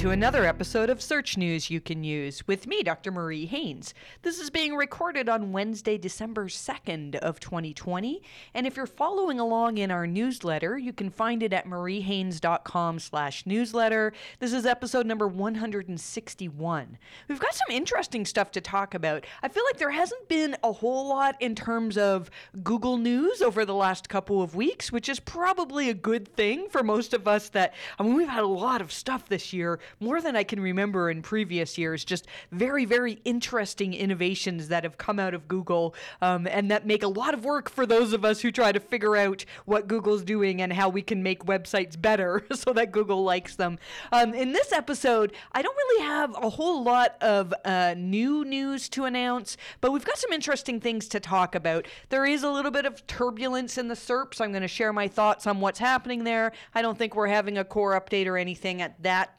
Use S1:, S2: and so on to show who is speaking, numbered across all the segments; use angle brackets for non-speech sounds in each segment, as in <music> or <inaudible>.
S1: To another episode of Search News You Can Use with me, Dr. Marie Haynes. This is being recorded on Wednesday, December 2nd of 2020, and if you're following along in our newsletter, you can find it at mariehaynes.com slash newsletter. This is episode number 161. We've got some interesting stuff to talk about. I feel like there hasn't been a whole lot in terms of Google News over the last couple of weeks, which is probably a good thing for most of us that, I mean, we've had a lot of stuff this year, more than I can remember in previous years. Just very, very interesting innovations that have come out of Google um, and that make a lot of work for those of us who try to figure out what Google's doing and how we can make websites better <laughs> so that Google likes them. Um, in this episode, I don't really have a whole lot of uh, new news to announce, but we've got some interesting things to talk about. There is a little bit of turbulence in the SERPs. I'm going to share my thoughts on what's happening there. I don't think we're having a core update or anything at that that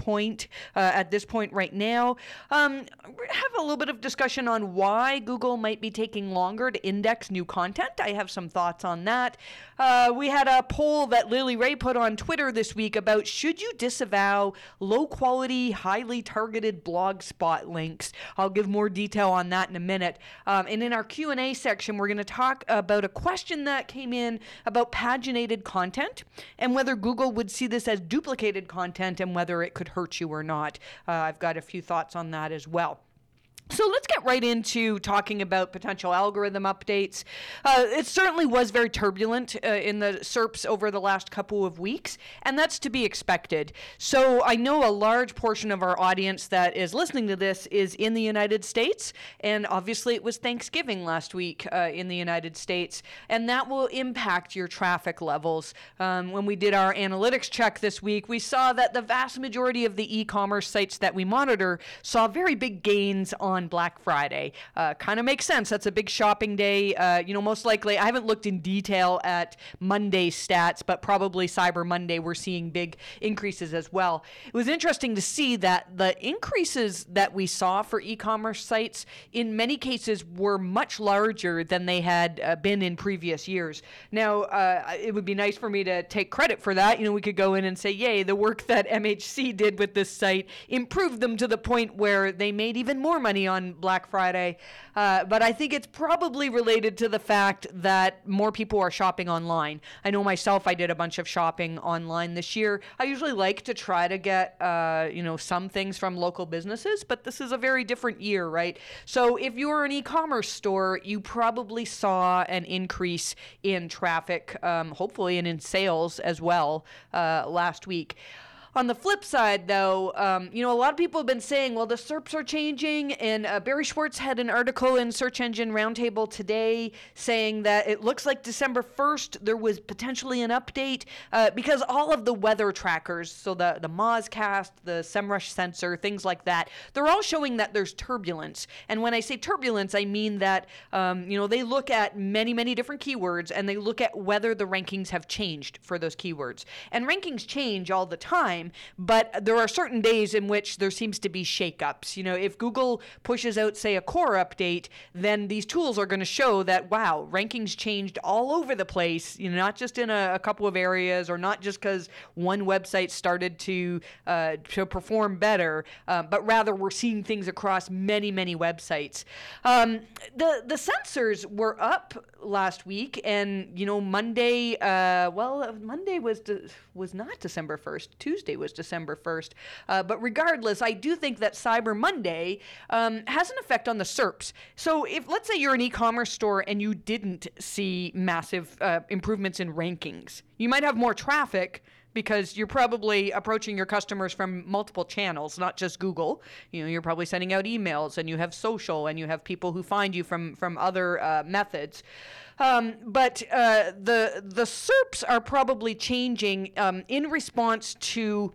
S1: uh, at this point right now. Um, have a little bit of discussion on why Google might be taking longer to index new content. I have some thoughts on that. Uh, we had a poll that Lily Ray put on Twitter this week about should you disavow low quality, highly targeted blog spot links. I'll give more detail on that in a minute. Um, and in our Q&A section, we're going to talk about a question that came in about paginated content and whether Google would see this as duplicated content and whether it could hurt you or not. Uh, I've got a few thoughts on that as well. So let's get right into talking about potential algorithm updates. Uh, it certainly was very turbulent uh, in the SERPs over the last couple of weeks, and that's to be expected. So I know a large portion of our audience that is listening to this is in the United States, and obviously it was Thanksgiving last week uh, in the United States, and that will impact your traffic levels. Um, when we did our analytics check this week, we saw that the vast majority of the e commerce sites that we monitor saw very big gains on on Black Friday. Uh, kind of makes sense. That's a big shopping day. Uh, you know, most likely, I haven't looked in detail at Monday stats, but probably Cyber Monday, we're seeing big increases as well. It was interesting to see that the increases that we saw for e commerce sites in many cases were much larger than they had uh, been in previous years. Now, uh, it would be nice for me to take credit for that. You know, we could go in and say, yay, the work that MHC did with this site improved them to the point where they made even more money on Black Friday. Uh, but I think it's probably related to the fact that more people are shopping online. I know myself, I did a bunch of shopping online this year. I usually like to try to get, uh, you know, some things from local businesses, but this is a very different year, right? So if you're an e-commerce store, you probably saw an increase in traffic, um, hopefully, and in sales as well uh, last week. On the flip side, though, um, you know, a lot of people have been saying, well, the SERPs are changing. And uh, Barry Schwartz had an article in Search Engine Roundtable today saying that it looks like December 1st there was potentially an update uh, because all of the weather trackers, so the, the Mozcast, the SEMrush sensor, things like that, they're all showing that there's turbulence. And when I say turbulence, I mean that, um, you know, they look at many, many different keywords and they look at whether the rankings have changed for those keywords. And rankings change all the time time, but there are certain days in which there seems to be shakeups. You know, if Google pushes out, say, a core update, then these tools are going to show that, wow, rankings changed all over the place, you know, not just in a, a couple of areas or not just because one website started to, uh, to perform better, uh, but rather we're seeing things across many, many websites. Um, the, the sensors were up last week, and, you know, Monday, uh, well, Monday was, de- was not December 1st, Tuesday was December 1st. Uh, but regardless, I do think that Cyber Monday um, has an effect on the SERPs. So if, let's say, you're an e commerce store and you didn't see massive uh, improvements in rankings, you might have more traffic because you're probably approaching your customers from multiple channels, not just Google. You know, you're probably sending out emails, and you have social, and you have people who find you from from other uh, methods. Um, but uh, the the SERPs are probably changing um, in response to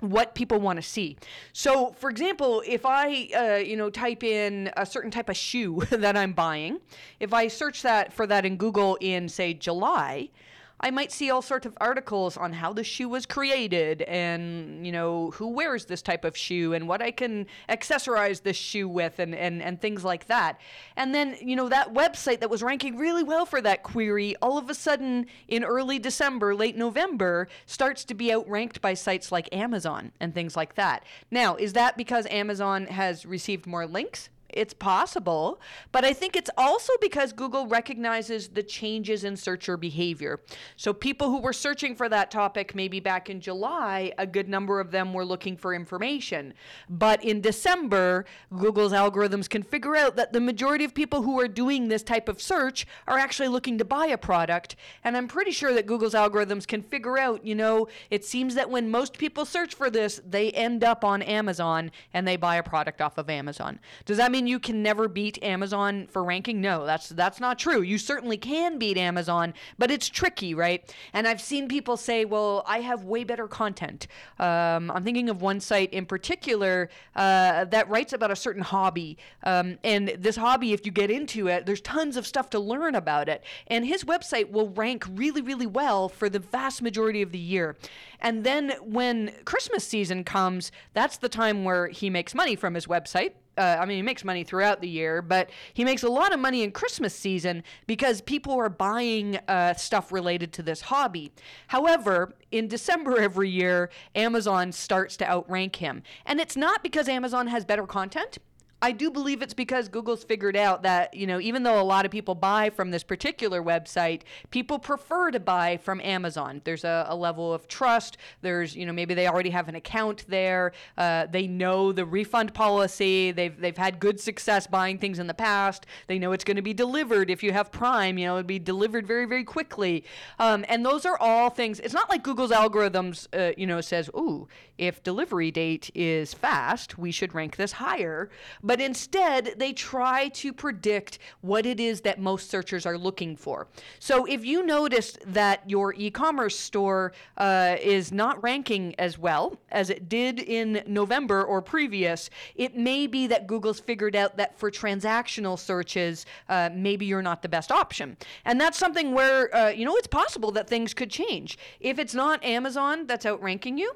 S1: what people want to see. So, for example, if I, uh, you know, type in a certain type of shoe <laughs> that I'm buying, if I search that for that in Google in say July, I might see all sorts of articles on how the shoe was created and, you know, who wears this type of shoe and what I can accessorize this shoe with and, and, and things like that. And then, you know, that website that was ranking really well for that query, all of a sudden in early December, late November, starts to be outranked by sites like Amazon and things like that. Now, is that because Amazon has received more links? It's possible, but I think it's also because Google recognizes the changes in searcher behavior. So, people who were searching for that topic maybe back in July, a good number of them were looking for information. But in December, Google's algorithms can figure out that the majority of people who are doing this type of search are actually looking to buy a product. And I'm pretty sure that Google's algorithms can figure out, you know, it seems that when most people search for this, they end up on Amazon and they buy a product off of Amazon. Does that mean you can never beat Amazon for ranking? No, that's that's not true. You certainly can beat Amazon, but it's tricky, right? And I've seen people say, "Well, I have way better content." Um, I'm thinking of one site in particular uh, that writes about a certain hobby, um, and this hobby, if you get into it, there's tons of stuff to learn about it, and his website will rank really, really well for the vast majority of the year. And then when Christmas season comes, that's the time where he makes money from his website uh, I mean, he makes money throughout the year, but he makes a lot of money in Christmas season because people are buying uh, stuff related to this hobby. However, in December every year, Amazon starts to outrank him. And it's not because Amazon has better content. I do believe it's because Google's figured out that, you know, even though a lot of people buy from this particular website, people prefer to buy from Amazon. There's a, a level of trust. There's, you know, maybe they already have an account there. Uh, they know the refund policy. They've, they've had good success buying things in the past. They know it's going to be delivered. If you have Prime, you know, it'll be delivered very, very quickly. Um, and those are all things. It's not like Google's algorithms, uh, you know, says, ooh, if delivery date is fast, we should rank this higher. But but instead they try to predict what it is that most searchers are looking for. So if you notice that your e commerce store uh, is not ranking as well as it did in November or previous, it may be that Google's figured out that for transactional searches, uh, maybe you're not the best option. And that's something where, uh, you know, it's possible that things could change. If it's not Amazon that's outranking you,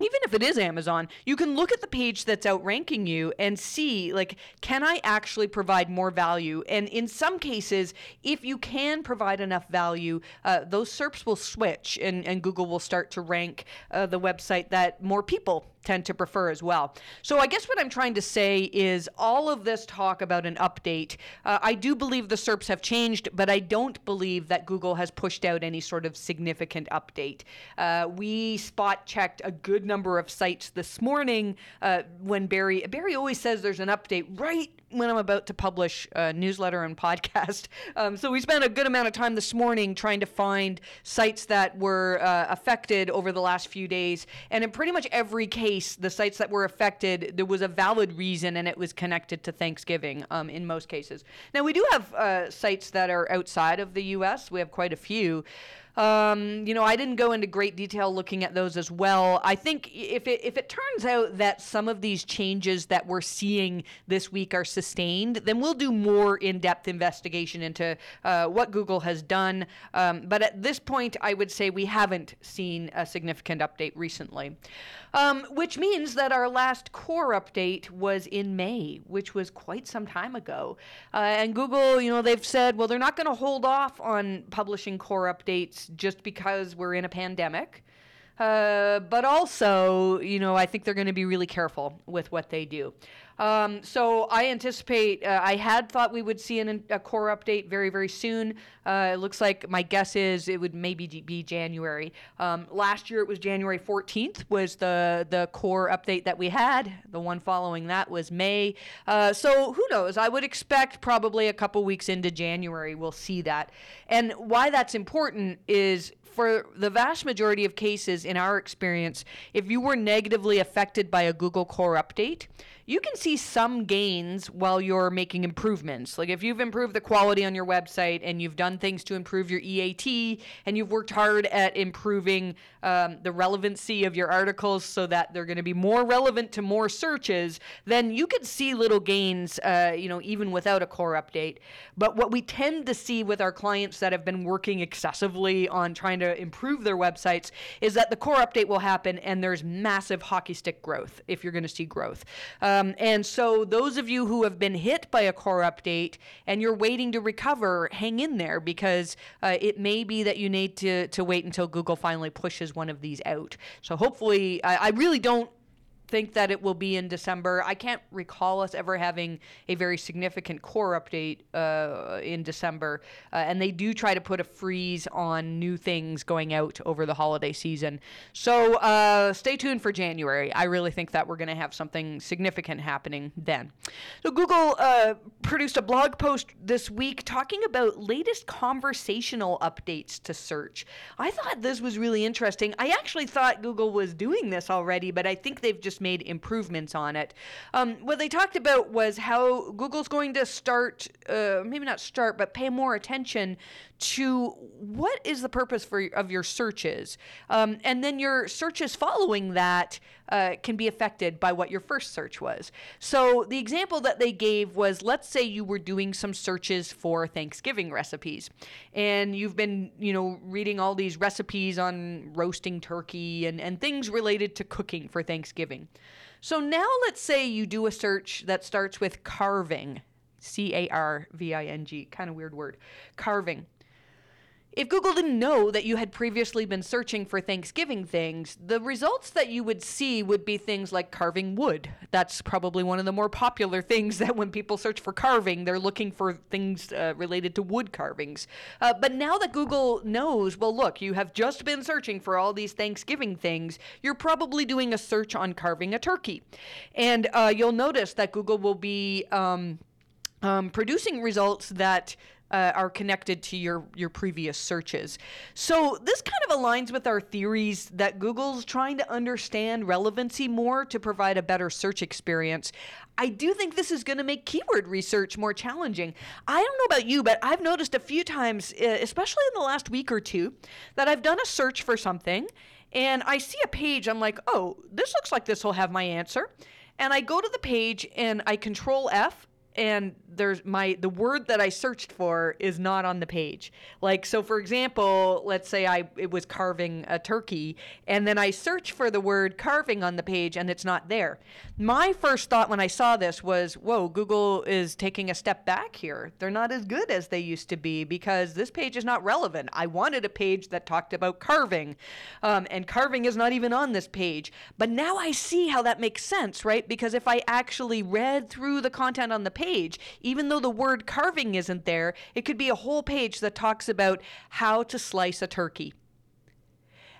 S1: even if it is Amazon, you can look at the page that's outranking you and see, like, can I actually provide more value? And in some cases, if you can provide enough value, uh, those SERPs will switch and, and Google will start to rank uh, the website that more people tend to prefer as well. So I guess what I'm trying to say is all of this talk about an update, uh, I do believe the SERPs have changed, but I don't believe that Google has pushed out any sort of significant update. Uh, we spot checked a good number of sites this morning uh, when Barry, Barry always says there's an update right when I'm about to publish a newsletter and podcast. <laughs> Um, so we spent a good amount of time this morning trying to find sites that were uh, affected over the last few days. And in pretty much every case, the sites that were affected, there was a valid reason and it was connected to Thanksgiving um, in most cases. Now, we do have uh, sites that are outside of the US, we have quite a few. Um, you know, I didn't go into great detail looking at those as well. I think if it if it turns out that some of these changes that we're seeing this week are sustained, then we'll do more in-depth investigation into uh, what Google has done. Um, but at this point, I would say we haven't seen a significant update recently. Um, which means that our last core update was in May, which was quite some time ago. Uh, and Google, you know, they've said, well, they're not going to hold off on publishing core updates just because we're in a pandemic. Uh, but also, you know, I think they're going to be really careful with what they do. Um, so I anticipate, uh, I had thought we would see an, a core update very, very soon. Uh, it looks like my guess is it would maybe be January. Um, last year it was January 14th was the, the core update that we had. The one following that was May. Uh, so who knows? I would expect probably a couple weeks into January we'll see that. And why that's important is for the vast majority of cases, in our experience, if you were negatively affected by a Google Core update, you can see some gains while you're making improvements. Like if you've improved the quality on your website and you've done things to improve your EAT and you've worked hard at improving um, the relevancy of your articles so that they're going to be more relevant to more searches, then you could see little gains, uh, you know, even without a core update. But what we tend to see with our clients that have been working excessively on trying to improve their websites is that the core update will happen and there's massive hockey stick growth if you're going to see growth. Um, and so, those of you who have been hit by a core update and you're waiting to recover, hang in there because uh, it may be that you need to, to wait until Google finally pushes one of these out. So, hopefully, I, I really don't think that it will be in December. I can't recall us ever having a very significant core update uh, in December. Uh, and they do try to put a freeze on new things going out over the holiday season. So uh, stay tuned for January. I really think that we're going to have something significant happening then. So Google uh, produced a blog post this week talking about latest conversational updates to search. I thought this was really interesting. I actually thought Google was doing this already, but I think they've just just made improvements on it. Um, what they talked about was how Google's going to start, uh, maybe not start, but pay more attention to what is the purpose for of your searches, um, and then your searches following that uh, can be affected by what your first search was. So the example that they gave was, let's say you were doing some searches for Thanksgiving recipes, and you've been, you know, reading all these recipes on roasting turkey and and things related to cooking for Thanksgiving. So now let's say you do a search that starts with carving. C A R V I N G, kind of weird word. Carving. If Google didn't know that you had previously been searching for Thanksgiving things, the results that you would see would be things like carving wood. That's probably one of the more popular <laughs> things that when people search for carving, they're looking for things uh, related to wood carvings. Uh, but now that Google knows, well, look, you have just been searching for all these Thanksgiving things, you're probably doing a search on carving a turkey. And uh, you'll notice that Google will be. Um, um, producing results that uh, are connected to your your previous searches. So this kind of aligns with our theories that Google's trying to understand relevancy more to provide a better search experience. I do think this is going to make keyword research more challenging. I don't know about you, but I've noticed a few times, especially in the last week or two, that I've done a search for something and I see a page. I'm like, oh, this looks like this will have my answer. And I go to the page and I control F and there's my the word that I searched for is not on the page. Like so for example, let's say I it was carving a turkey and then I search for the word carving on the page and it's not there. My first thought when I saw this was, "Whoa, Google is taking a step back here. They're not as good as they used to be because this page is not relevant. I wanted a page that talked about carving. Um, and carving is not even on this page. But now I see how that makes sense, right? Because if I actually read through the content on the page, even though the word carving isn't there, it could be a whole page that talks about how to slice a turkey.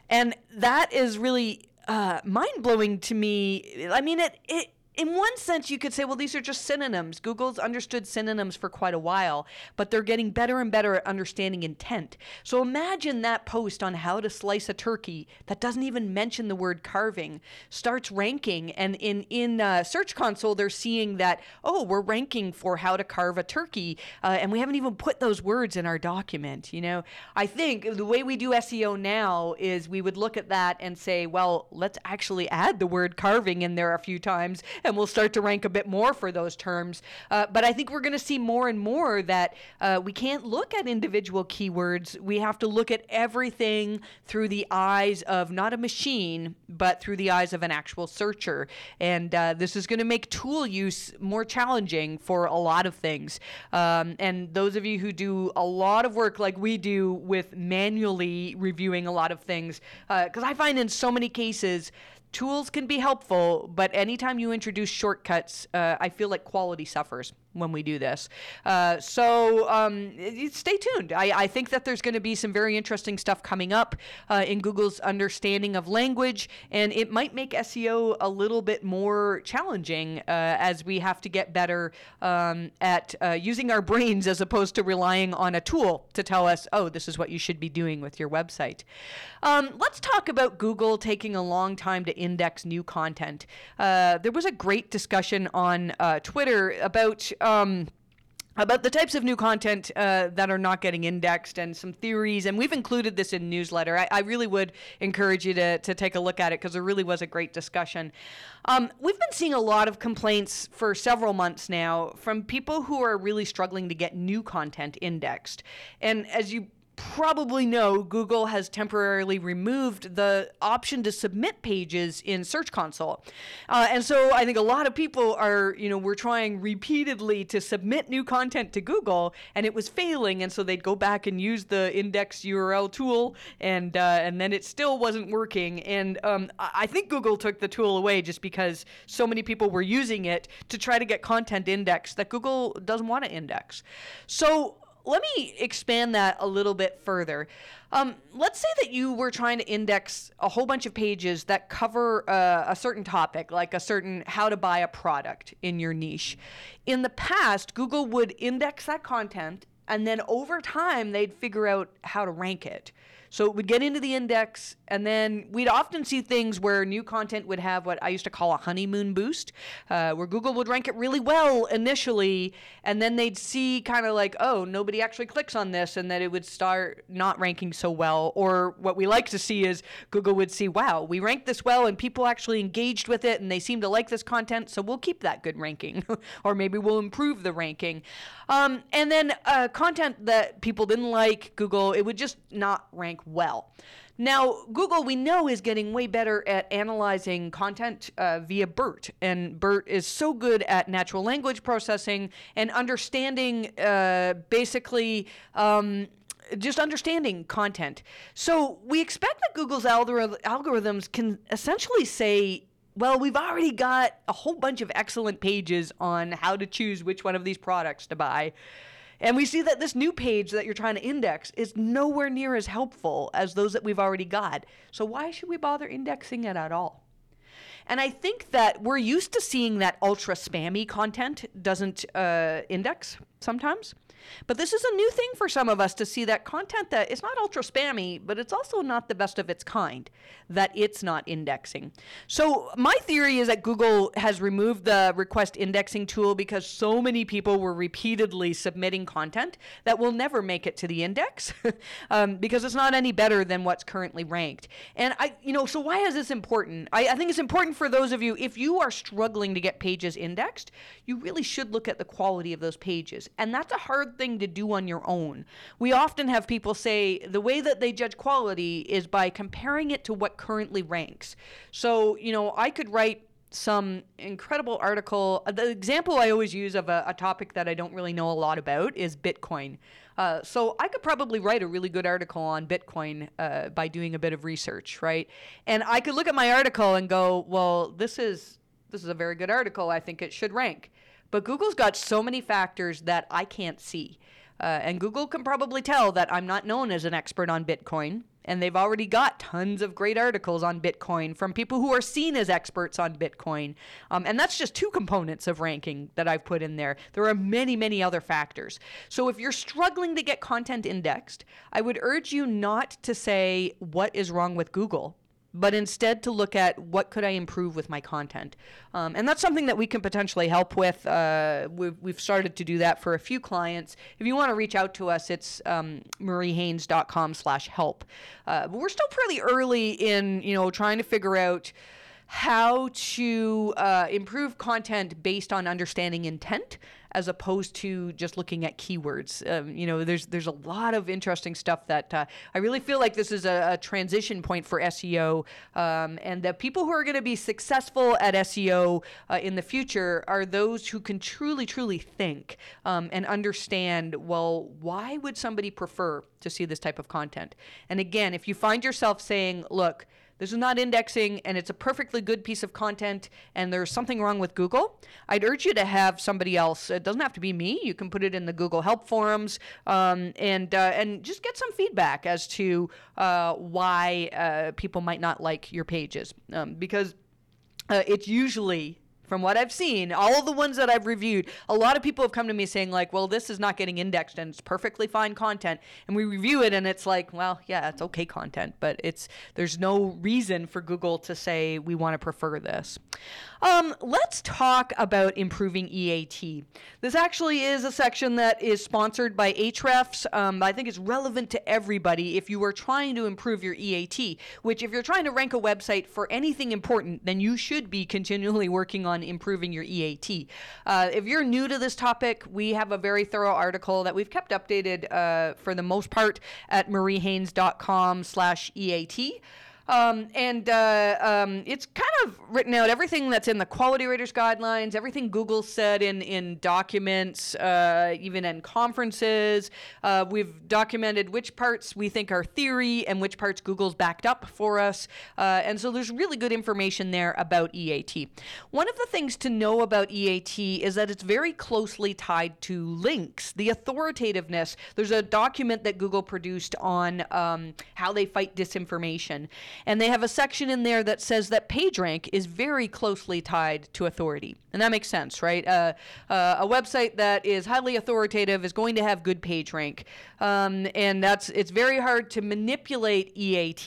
S1: And that is really uh, mind blowing to me. I mean, it, it in one sense, you could say, well, these are just synonyms. Google's understood synonyms for quite a while, but they're getting better and better at understanding intent. So imagine that post on how to slice a turkey that doesn't even mention the word carving starts ranking, and in in uh, Search Console, they're seeing that oh, we're ranking for how to carve a turkey, uh, and we haven't even put those words in our document. You know, I think the way we do SEO now is we would look at that and say, well, let's actually add the word carving in there a few times and we'll start to rank a bit more for those terms. Uh, but I think we're going to see more and more that uh, we can't look at individual keywords. We have to look at everything through the eyes of not a machine, but through the eyes of an actual searcher. And uh, this is going to make tool use more challenging for a lot of things. Um, and those of you who do a lot of work like we do with manually reviewing a lot of things, because uh, I find in so many cases, Tools can be helpful, but anytime you introduce shortcuts, uh, I feel like quality suffers. When we do this. Uh, so um, stay tuned. I, I, think that there's going to be some very interesting stuff coming up uh, in Google's understanding of language, and it might make SEO a little bit more challenging uh, as we have to get better um, at uh, using our brains as opposed to relying on a tool to tell us, oh, this is what you should be doing with your website. Um, let's talk about Google taking a long time to index new content. Uh, there was a great discussion on uh, Twitter about. Um, about the types of new content uh, that are not getting indexed and some theories. And we've included this in newsletter. I, I really would encourage you to, to take a look at it because there really was a great discussion. Um, we've been seeing a lot of complaints for several months now from people who are really struggling to get new content indexed. And as you probably know Google has temporarily removed the option to submit pages in Search Console. Uh, and so I think a lot of people are, you know, we're trying repeatedly to submit new content to Google and it was failing. And so they'd go back and use the index URL tool and, uh, and then it still wasn't working. And um, I think Google took the tool away just because so many people were using it to try to get content indexed that Google doesn't want to index. So let me expand that a little bit further. Um, let's say that you were trying to index a whole bunch of pages that cover uh, a certain topic, like a certain how to buy a product in your niche. In the past, Google would index that content, and then over time, they'd figure out how to rank it. So would get into the index, and then we'd often see things where new content would have what I used to call a honeymoon boost, uh, where Google would rank it really well initially, and then they'd see kind of like, oh, nobody actually clicks on this, and that it would start not ranking so well. Or what we like to see is Google would see, wow, we ranked this well, and people actually engaged with it, and they seem to like this content, so we'll keep that good ranking, <laughs> or maybe we'll improve the ranking. Um, and then uh, content that people didn't like, Google, it would just not rank well. Now, Google, we know, is getting way better at analyzing content uh, via BERT. And BERT is so good at natural language processing and understanding uh, basically. Um, just understanding content. So we expect that Google's algor- algorithms can essentially say, well, we've already got a whole bunch of excellent pages on how to choose which one of these products to buy. And we see that this new page that you're trying to index is nowhere near as helpful as those that we've already got. So why should we bother indexing it at all? And I think that we're used to seeing that ultra spammy content doesn't uh, index sometimes. But this is a new thing for some of us to see that content that is not ultra spammy, but it's also not the best of its kind, that it's not indexing. So, my theory is that Google has removed the request indexing tool because so many people were repeatedly submitting content that will never make it to the index <laughs> um, because it's not any better than what's currently ranked. And I, you know, so why is this important? I, I think it's important for those of you, if you are struggling to get pages indexed, you really should look at the quality of those pages. And that's a hard thing to do on your own. We often have people say the way that they judge quality is by comparing it to what currently ranks. So, you know, I could write some incredible article. The example I always use of a, a, topic that I don't really know a lot about is Bitcoin. Uh, so I could probably write a really good article on Bitcoin uh, by doing a bit of research, right? And I could look at my article and go, well, this is this is a very good article. I think it should rank. But Google's got so many factors that I can't see. Uh, and Google can probably tell that I'm not known as an expert on Bitcoin. And they've already got tons of great articles on Bitcoin from people who are seen as experts on Bitcoin. Um, and that's just two components of ranking that I've put in there. There are many, many other factors. So if you're struggling to get content indexed, I would urge you not to say, What is wrong with Google? But instead to look at what could I improve with my content. Um, and that's something that we can potentially help with. Uh, we've, we've started to do that for a few clients. If you want to reach out to us, it's um, mariehaynes.com slash help. Uh, but we're still pretty early in, you know, trying to figure out how to uh, improve content based on understanding intent as opposed to just looking at keywords. Um, you know, there's there's a lot of interesting stuff that uh, I really feel like this is a, a transition point for SEO, um, and the people who are going to be successful at SEO uh, in the future are those who can truly, truly think um, and understand. Well, why would somebody prefer to see this type of content? And again, if you find yourself saying, "Look," this is not indexing and it's a perfectly good piece of content and there's something wrong with Google, I'd urge you to have somebody else. It doesn't have to be me. You can put it in the Google Help forums um, and uh, and just get some feedback as to uh, why uh, people might not like your pages um, because uh, it's usually from what I've seen, all the ones that I've reviewed, a lot of people have come to me saying like, "Well, this is not getting indexed and it's perfectly fine content." And we review it and it's like, "Well, yeah, it's okay content, but it's there's no reason for Google to say we want to prefer this." Um, let's talk about improving EAT. This actually is a section that is sponsored by Ahrefs. Um, I think it's relevant to everybody if you are trying to improve your EAT, which, if you're trying to rank a website for anything important, then you should be continually working on improving your EAT. Uh, if you're new to this topic, we have a very thorough article that we've kept updated uh, for the most part at mariehaynes.com slash EAT. Um, and uh, um, it's kind of written out everything that's in the quality raters guidelines, everything Google said in in documents, uh, even in conferences. Uh, we've documented which parts we think are theory and which parts Google's backed up for us. Uh, and so there's really good information there about EAT. One of the things to know about EAT is that it's very closely tied to links, the authoritativeness. There's a document that Google produced on um, how they fight disinformation. And they have a section in there that says that PageRank is very closely tied to authority. And that makes sense, right? Uh, uh, a website that is highly authoritative is going to have good PageRank. Um, and that's it's very hard to manipulate EAT.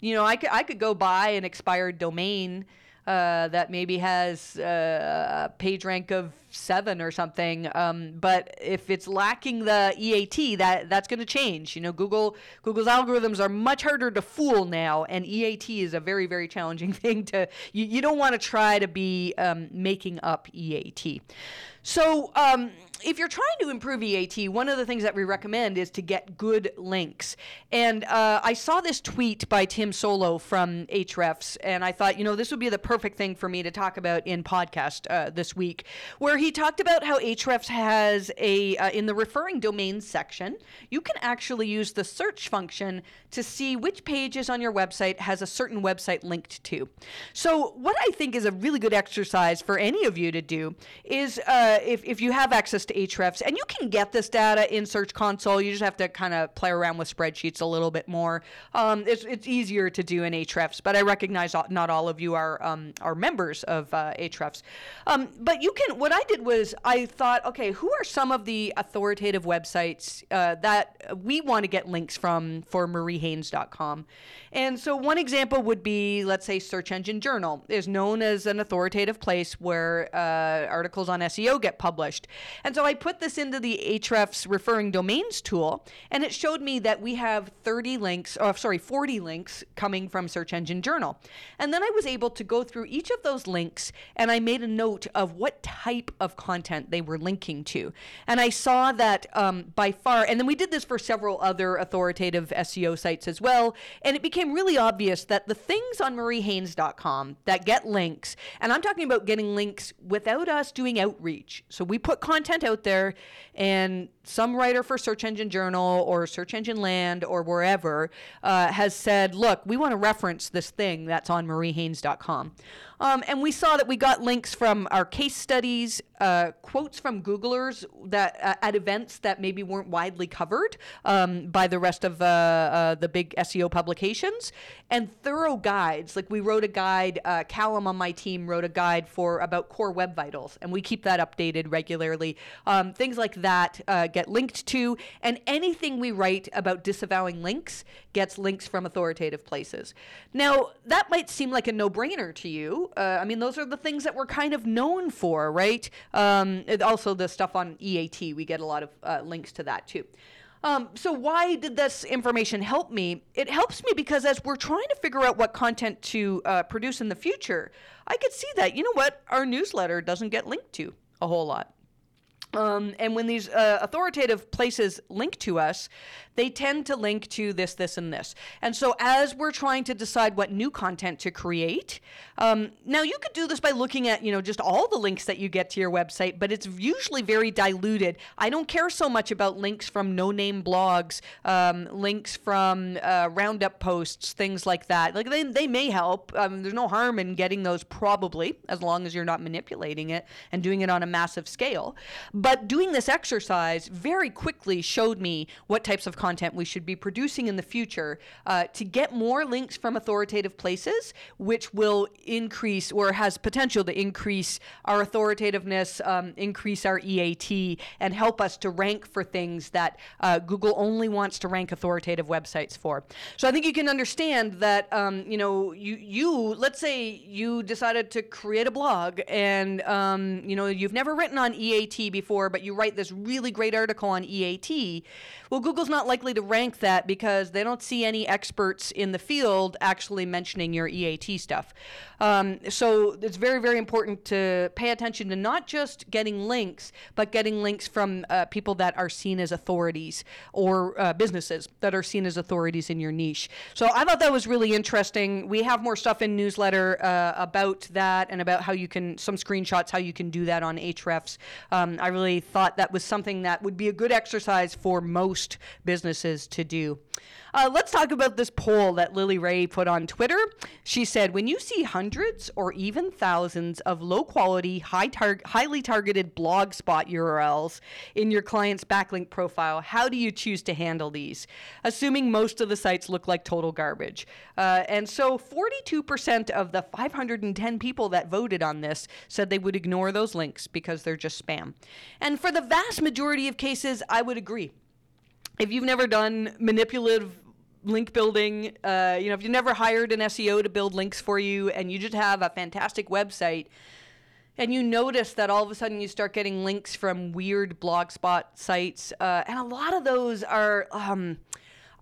S1: You know, I could, I could go buy an expired domain uh, that maybe has uh, a page rank of seven or something. Um, but if it's lacking the EAT, that that's going to change. You know, Google Google's algorithms are much harder to fool now, and EAT is a very very challenging <laughs> thing to. You, you don't want to try to be um, making up EAT. So, um, if you're trying to improve EAT, one of the things that we recommend is to get good links. And uh, I saw this tweet by Tim Soulo from Ahrefs, and I thought, you know, this would be the perfect thing for me to talk about in podcast uh, this week, where he talked about how Ahrefs has a uh, in the referring domains section, you can actually use the search function to see which pages on your website has a certain website linked to. So, what I think is a really good exercise for any of you to do is uh, if, if you have access to Ahrefs, and you can get this data in Search Console, you just have to kind of play around with spreadsheets a little bit more. Um, it's, it's easier to do in Ahrefs, but I recognize not all of you are um, are members of uh, Ahrefs. Um, but you can. What I did was I thought, okay, who are some of the authoritative websites uh, that we want to get links from for mariehaynes.com? And so one example would be, let's say, Search Engine Journal is known as an authoritative place where uh, articles on SEO get published. And so I put this into the Ahrefs referring domains tool, and it showed me that we have 30 links, or sorry, 40 links coming from Search Engine Journal. And then I was able to go through each of those links, and I made a note of what type of content they were linking to. And I saw that um, by far, and then we did this for several other authoritative SEO sites as well, and it became really obvious that the things on mariehaynes.com that get links, and I'm talking about getting links without us doing outreach. So we put content out there, and some writer for Search Engine Journal or Search Engine Land or wherever uh, has said, look, we want to reference this thing that's on mariehaynes.com. Um, and we saw that we got links from our case studies, uh, quotes from Googlers that uh, at events that maybe weren't widely covered um, by the rest of uh, uh the big SEO publications, and thorough guides. Like we wrote a guide. Uh, Callum on my team wrote a guide for about core web vitals, and we keep that updated regularly. Um, things like that get linked to, and anything we write about disavowing links gets links from authoritative places. Now that might seem like a no-brainer to you. Uh, I mean, those are the things that we're kind of known for, right? Um, also, the stuff on EAT, we get a lot of uh, links to that too. Um, so, why did this information help me? It helps me because as we're trying to figure out what content to uh, produce in the future, I could see that, you know what, our newsletter doesn't get linked to a whole lot. Um, and when these uh, authoritative places link to us, they tend to link to this, this, and this. And so, as we're trying to decide what new content to create, um, now you could do this by looking at, you know, just all the links that you get to your website, but it's usually very diluted. I don't care so much about links from no-name blogs, um, links from uh, roundup posts, things like that. Like they, they may help. Um, there's no harm in getting those, probably, as long as you're not manipulating it and doing it on a massive scale. Doing this exercise very quickly showed me what types of content we should be producing in the future uh, to get more links from authoritative places, which will increase or has potential to increase our authoritativeness, um, increase our EAT, and help us to rank for things that uh, Google only wants to rank authoritative websites for. So I think you can understand that um, you know you you let's say you decided to create a blog and um, you know you've never written on EAT before but you write this really great article on EAT, well, Google's not likely to rank that because they don't see any experts in the field actually mentioning your EAT stuff. Um, so it's very, very important to pay attention to not just getting links, but getting links from uh, people that are seen as authorities or uh, businesses that are seen as authorities in your niche. So I thought that was really interesting. We have more stuff in newsletter uh, about that and about how you can, some screenshots, how you can do that on Ahrefs. Um, I really thought that was something that would be a good exercise for most businesses to do. Uh, let's talk about this poll that Lily Ray put on Twitter. She said, when you see hundreds or even thousands of low quality, high tar- highly targeted blog spot URLs in your client's backlink profile, how do you choose to handle these? Assuming most of the sites look like total garbage. Uh, and so 42% of the 510 people that voted on this said they would ignore those links because they're just spam. And for the vast majority of cases, I would agree if you've never done manipulative link building, uh, you know, if you've never hired an SEO to build links for you and you just have a fantastic website and you notice that all of a sudden you start getting links from weird blogspot sites, uh, and a lot of those are. Um,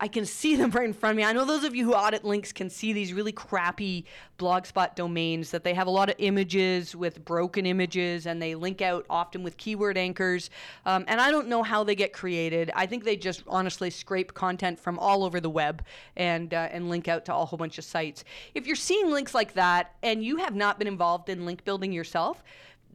S1: I can see them right in front of me. I know those of you who audit links can see these really crappy blogspot domains that they have a lot of images with broken images and they link out often with keyword anchors. Um, and I don't know how they get created. I think they just honestly scrape content from all over the web and uh, and link out to a whole bunch of sites. If you're seeing links like that and you have not been involved in link building yourself,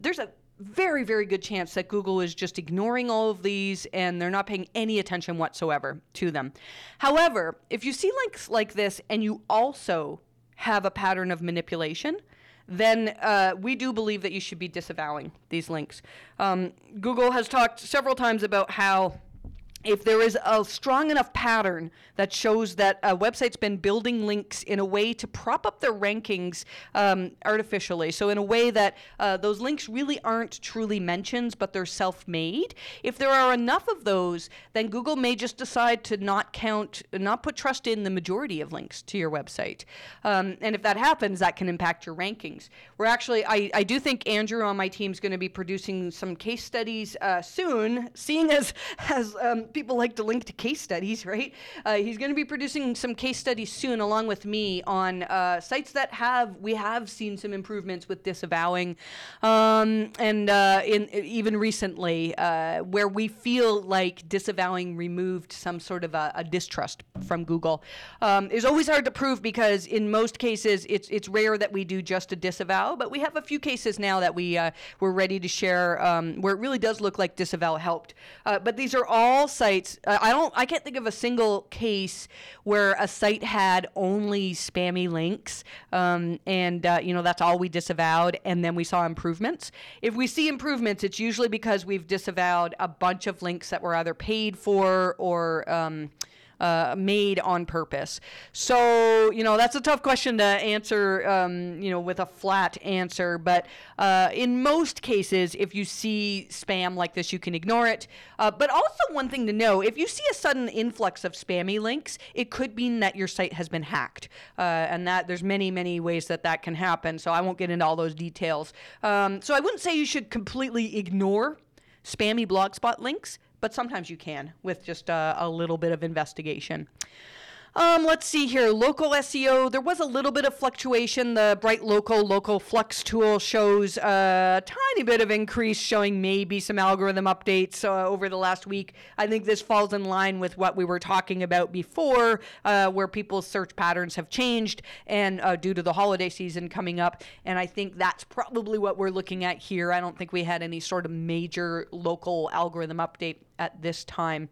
S1: there's a very, very good chance that Google is just ignoring all of these and they're not paying any attention whatsoever to them. However, if you see links like this and you also have a pattern of manipulation, then uh, we do believe that you should be disavowing these links. Um, Google has talked several times about how if there is a strong enough pattern that shows that a website's been building links in a way to prop up their rankings um, artificially, so in a way that uh, those links really aren't truly mentions, but they're self made, if there are enough of those, then Google may just decide to not count, not put trust in the majority of links to your website. Um, and if that happens, that can impact your rankings. We're actually, I, I do think Andrew on my team is going to be producing some case studies uh, soon, seeing as, <laughs> as um, people like to link to case studies, <laughs> right? Uh, he's going to be producing some case studies soon, along with me, on uh, sites that have we have seen some improvements with disavowing, um, and uh, in even recently uh, where we feel like disavowing removed some sort of a, a distrust from Google. Um, is always hard to prove because in most cases it's it's rare that we do just a disavow, but we have a few cases now that we uh, we're ready to share um, where it really does look like disavow helped. Uh, but these are all sites. Uh, I don't. I can't think of a single case where a site had only spammy links, um, and uh, you know that's all we disavowed, and then we saw improvements. If we see improvements, it's usually because we've disavowed a bunch of links that were either paid for or um, uh, made on purpose? So, you know, that's a tough question to answer, um, you know, with a flat answer. But uh, in most cases, if you see spam like this, you can ignore it. Uh, but also, one thing to know if you see a sudden influx of spammy links, it could mean that your site has been hacked. Uh, and that there's many, many ways that that can happen. So I won't get into all those details. Um, so I wouldn't say you should completely ignore spammy blogspot links but sometimes you can with just a, a little bit of investigation. Um, let's see here. Local SEO. There was a little bit of fluctuation. The Bright Local Local Flux tool shows a tiny bit of increase, showing maybe some algorithm updates uh, over the last week. I think this falls in line with what we were talking about before, uh, where people's search patterns have changed, and uh, due to the holiday season coming up. And I think that's probably what we're looking at here. I don't think we had any sort of major local algorithm update at this time.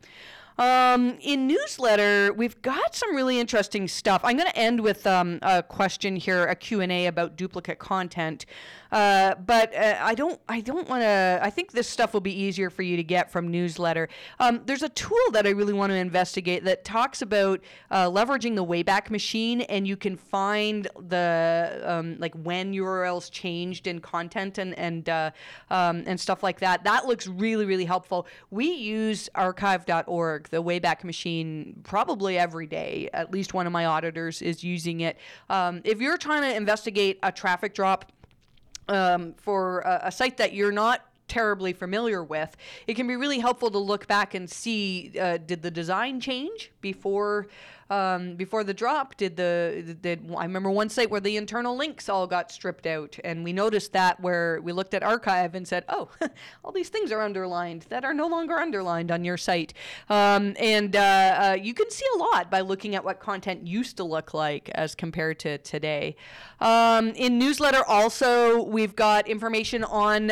S1: Um, in newsletter, we've got some really interesting stuff. I'm going to end with um, a question here, a Q&A about duplicate content. Uh, but uh, I don't, I don't want to. I think this stuff will be easier for you to get from newsletter. Um, there's a tool that I really want to investigate that talks about uh, leveraging the Wayback Machine, and you can find the um, like when URLs changed in content and and uh, um, and stuff like that. That looks really really helpful. We use archive.org, the Wayback Machine, probably every day. At least one of my auditors is using it. Um, if you're trying to investigate a traffic drop um, for a, a site that you're not terribly familiar with, it can be really helpful to look back and see uh, did the design change before um, before the drop, did the did I remember one site where the internal links all got stripped out, and we noticed that where we looked at archive and said, oh, <laughs> all these things are underlined that are no longer underlined on your site, um, and uh, uh, you can see a lot by looking at what content used to look like as compared to today. Um, in newsletter, also we've got information on.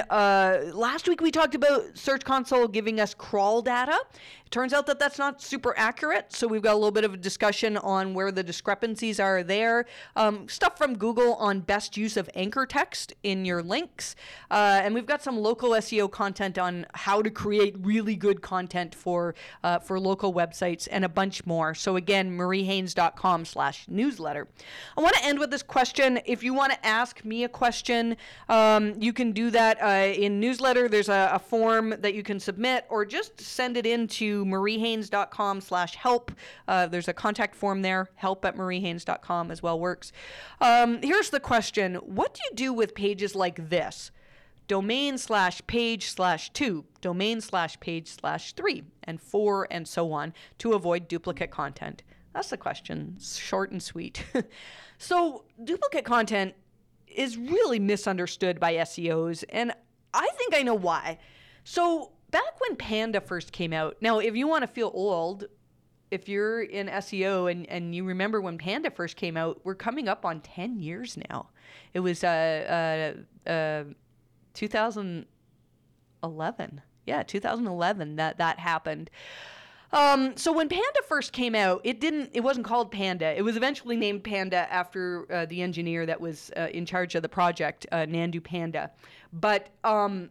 S1: Last week we talked about Search Console giving us crawl data. It turns out that that's not super accurate, so we've got a little bit of a discussion on where the discrepancies are there. Um, stuff from Google on best use of anchor text in your links, uh, and we've got some local SEO content on how to create really good content for uh, for local websites and a bunch more. So again, mariehaynes.com/newsletter. I want to end with this question. If you want to ask me a question, um, you can do that uh, in newsletter. There's a, a form that you can submit, or just send it into mariehaynes.com slash help. Uh, there's a contact form there. Help at mariehaynes.com as well works. Um, here's the question. What do you do with pages like this? Domain slash page slash two, domain slash page slash three, and four, and so on to avoid duplicate content? That's the question. Short and sweet. <laughs> so, duplicate content is really misunderstood by SEOs, and I think I know why. So, back when Panda first came out, now if you want to feel old, if you're in SEO and, and you remember when Panda first came out, we're coming up on 10 years now. It was uh, uh, uh, 2011. Yeah, 2011 that that happened. Um, so when Panda first came out, it didn't. It wasn't called Panda. It was eventually named Panda after uh, the engineer that was uh, in charge of the project, uh, Navneet Panda. But um,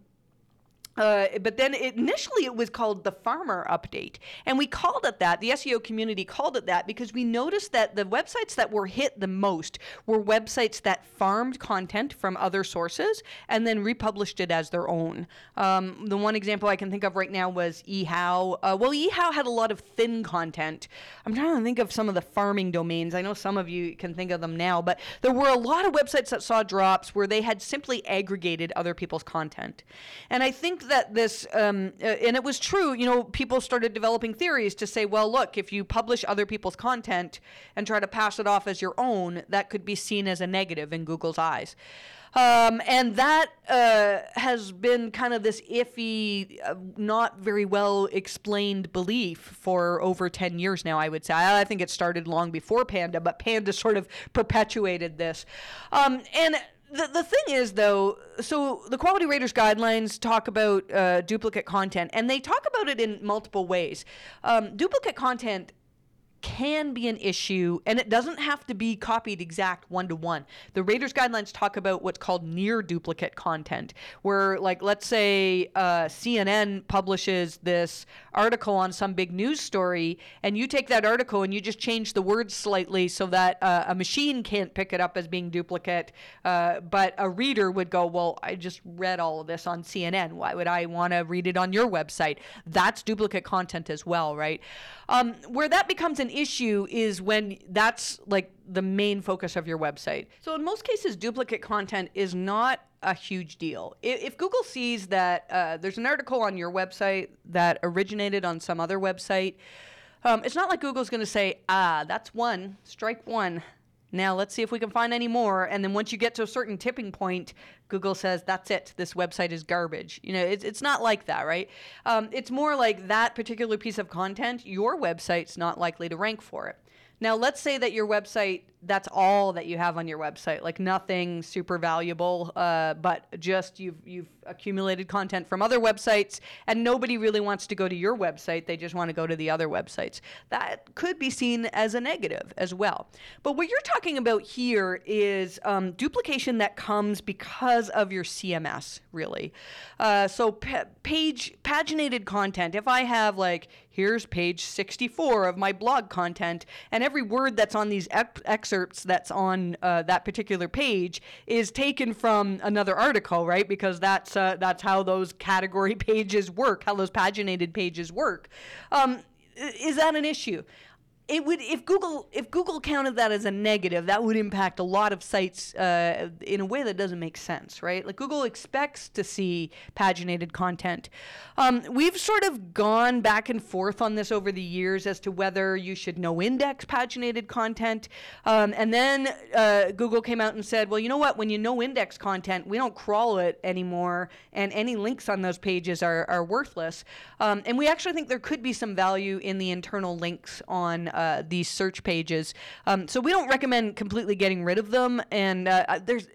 S1: uh, but then it, initially it was called the farmer update. And we called it that the seo community called it that because we noticed that the websites that were hit the most were websites that farmed content from other sources and then republished it as their own. Um, the one example i can think of right now was ehow. Uh, well ehow had a lot of thin content. I'm trying to think of some of the farming domains. I know some of you can think of them now but there were a lot of websites that saw drops where they had simply aggregated other people's content. And i think that this, um, uh, and it was true, you know, people started developing theories to say, well, look, if you publish other people's content and try to pass it off as your own, that could be seen as a negative in Google's eyes. Um, and that uh, has been kind of this iffy, uh, not very well explained belief for over 10 years now, I would say. I, I think it started long before Panda, but Panda sort of perpetuated this. Um, and the, the thing is though so the quality raters guidelines talk about uh, duplicate content and they talk about it in multiple ways. Um, duplicate content can be an issue, and it doesn't have to be copied exact one to one. The Raters guidelines talk about what's called near duplicate content, where, like, let's say uh, CNN publishes this article on some big news story, and you take that article and you just change the words slightly so that uh, a machine can't pick it up as being duplicate, uh, but a reader would go, Well, I just read all of this on CNN. Why would I want to read it on your website? That's duplicate content as well, right? Um, where that becomes an issue is when that's like the main focus of your website. So in most cases, duplicate content is not a huge deal. If, Google sees that uh, there's an article on your website that originated on some other website, Um, it's not like Google's going to say, ah, that's one, strike one. Now let's see if we can find any more. And then once you get to a certain tipping point, Google says, that's it. This website is garbage. You know, it's, it's not like that, right? Um, it's more like that particular piece of content, your website's not likely to rank for it. Now, let's say that your website, that's all that you have on your website, like nothing super valuable, uh, but just you've, you've accumulated content from other websites and nobody really wants to go to your website. They just want to go to the other websites. That could be seen as a negative as well. But what you're talking about here is um, duplication that comes because of your CMS, really. Uh, so, pa- page, paginated content, if I have like, here's page 64 of my blog content, and every word that's on these excerpts that's on uh, that particular page is taken from another article, right? Because that's uh, that's how those category <laughs> pages work, how those paginated pages work. Um, is that an issue? It would if Google if Google counted that as a negative, that would impact a lot of sites uh, in a way that doesn't make sense, right? Like Google expects to see paginated content. Um, we've sort of gone back and forth on this over the years as to whether you should no index paginated content, um, and then uh, Google came out and said, well, you know what? When you no index content, we don't crawl it anymore, and any links on those pages are are worthless. Um, and we actually think there could be some value in the internal links on uh, these search pages. Um, so we don't recommend completely getting rid of them. And uh, there's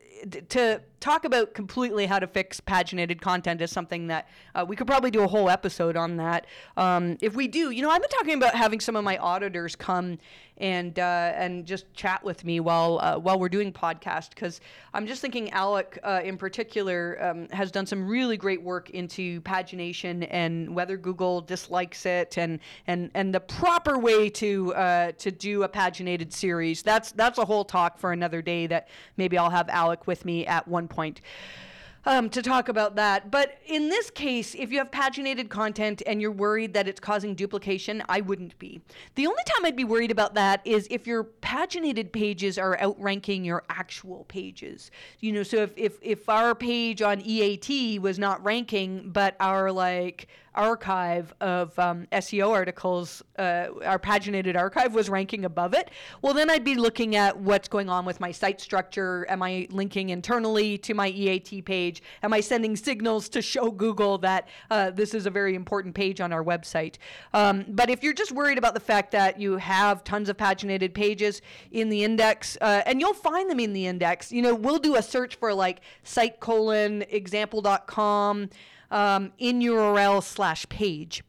S1: to talk about completely how to fix paginated content is something that uh, we could probably do a whole episode on that. Um, if we do, you know, I've been talking about having some of my auditors come and uh, and just chat with me while uh, while we're doing podcast because I'm just thinking Alec uh, in particular um, has done some really great work into pagination and whether Google dislikes it and and and the proper way to uh, to do a paginated series. That's that's a whole talk for another day that maybe I'll have Alec with me at one point um, to talk about that. But in this case, if you have paginated content and you're worried that it's causing duplication, I wouldn't be. The only time I'd be worried about that is if your paginated pages are outranking your actual pages. You know, so if, if, if our page on EAT was not ranking, but our like archive of um, SEO articles, uh, our paginated archive was ranking above it, well, then I'd be looking at what's going on with my site structure. Am I linking internally to my EAT page? Am I sending signals to show Google that uh, this is a very important page on our website? Um, but if you're just worried about the fact that you have tons of paginated pages in the index, uh, and you'll find them in the index, you know, we'll do a search for like site colon example.com um, in URL slash page.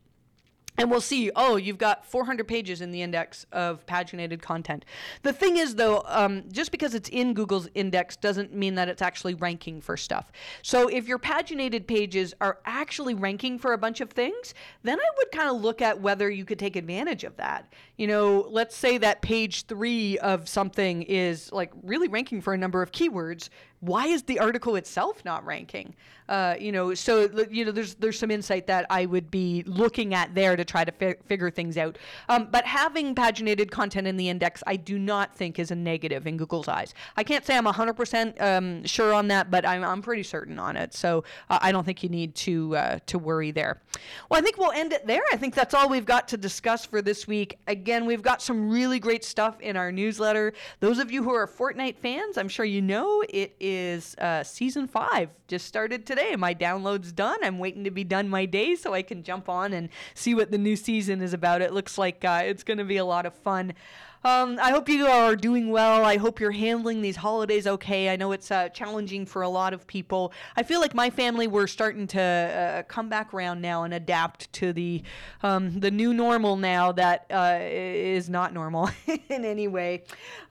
S1: And we'll see oh you've got 400 pages in the index of paginated content. The thing is though um, just because it's in google's index doesn't mean that it's actually ranking for stuff. So if your paginated pages are actually ranking for a bunch of things then i would kind of look at whether you could take advantage of that. You know let's say that page three of something is like really ranking for a number of keywords why is the article itself not ranking? Uh, you know, so you know, there's there's some insight that I would be looking at there to try to fi- figure things out. Um, but having paginated content in the index, I do not think is a negative in Google's eyes. I can't say I'm 100% um, sure on that, but I'm, I'm pretty certain on it. So uh, I don't think you need to uh, to worry there. Well, I think we'll end it there. I think that's all we've got to discuss for this week. Again, we've got some really great stuff in our newsletter. Those of you who are Fortnite fans, I'm sure you know it is is uh, season five. Just started today. My download's done. I'm waiting to be done my day so I can jump on and see what the new season is about. It looks like uh, it's going to be a lot of fun. Um, I hope you are doing well. I hope you're handling these holidays okay. I know it's uh, challenging for a lot of people. I feel like my family we're starting to uh, come back around now and adapt to the um, the new normal now that uh, is not normal <laughs> in any way.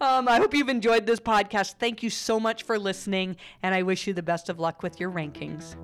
S1: Um, I hope you've enjoyed this podcast. Thank you so much for listening, and I wish you the best of luck with your rankings.